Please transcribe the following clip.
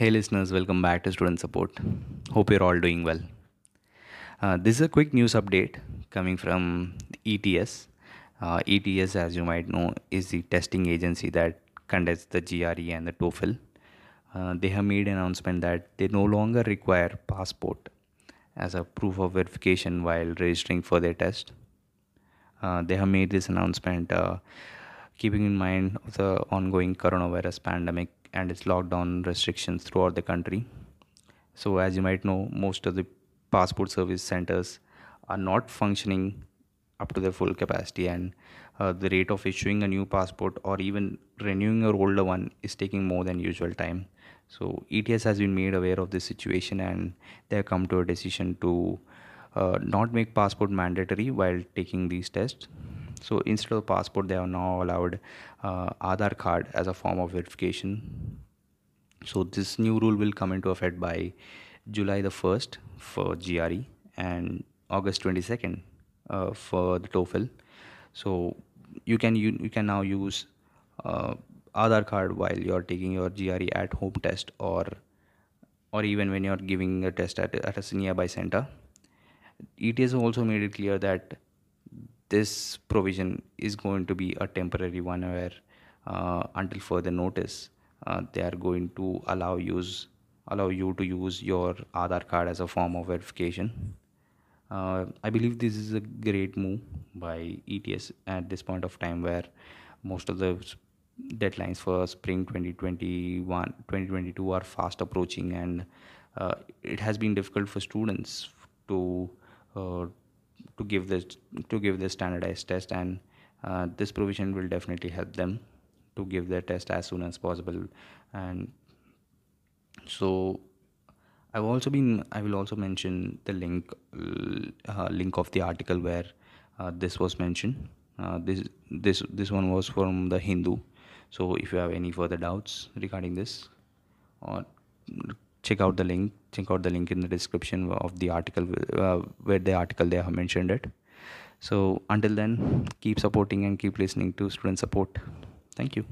Hey listeners, welcome back to Student Support. Hope you're all doing well. Uh, this is a quick news update coming from ETS. Uh, ETS, as you might know, is the testing agency that conducts the GRE and the TOEFL. Uh, they have made an announcement that they no longer require passport as a proof of verification while registering for their test. Uh, they have made this announcement uh, keeping in mind the ongoing coronavirus pandemic and its lockdown restrictions throughout the country. So, as you might know, most of the passport service centers are not functioning up to their full capacity, and uh, the rate of issuing a new passport or even renewing your older one is taking more than usual time. So, ETS has been made aware of this situation and they have come to a decision to uh, not make passport mandatory while taking these tests so instead of passport they are now allowed uh, card as a form of verification so this new rule will come into effect by July the 1st for GRE and August 22nd uh, for the TOEFL so you can you, you can now use uh, Aadhaar card while you're taking your GRE at home test or or even when you're giving a test at, at a nearby center. ETS also made it clear that this provision is going to be a temporary one where uh, until further notice uh, they are going to allow use allow you to use your Aadhaar card as a form of verification. Uh, I believe this is a great move by ETS at this point of time where most of the deadlines for spring 2021 2022 are fast approaching and uh, it has been difficult for students to uh, to give this to give this standardized test and uh, this provision will definitely help them to give their test as soon as possible. And so I've also been I will also mention the link uh, link of the article where uh, this was mentioned. Uh, this this this one was from the Hindu. So if you have any further doubts regarding this or check out the link check out the link in the description of the article uh, where the article they have mentioned it. So until then keep supporting and keep listening to student support. Thank you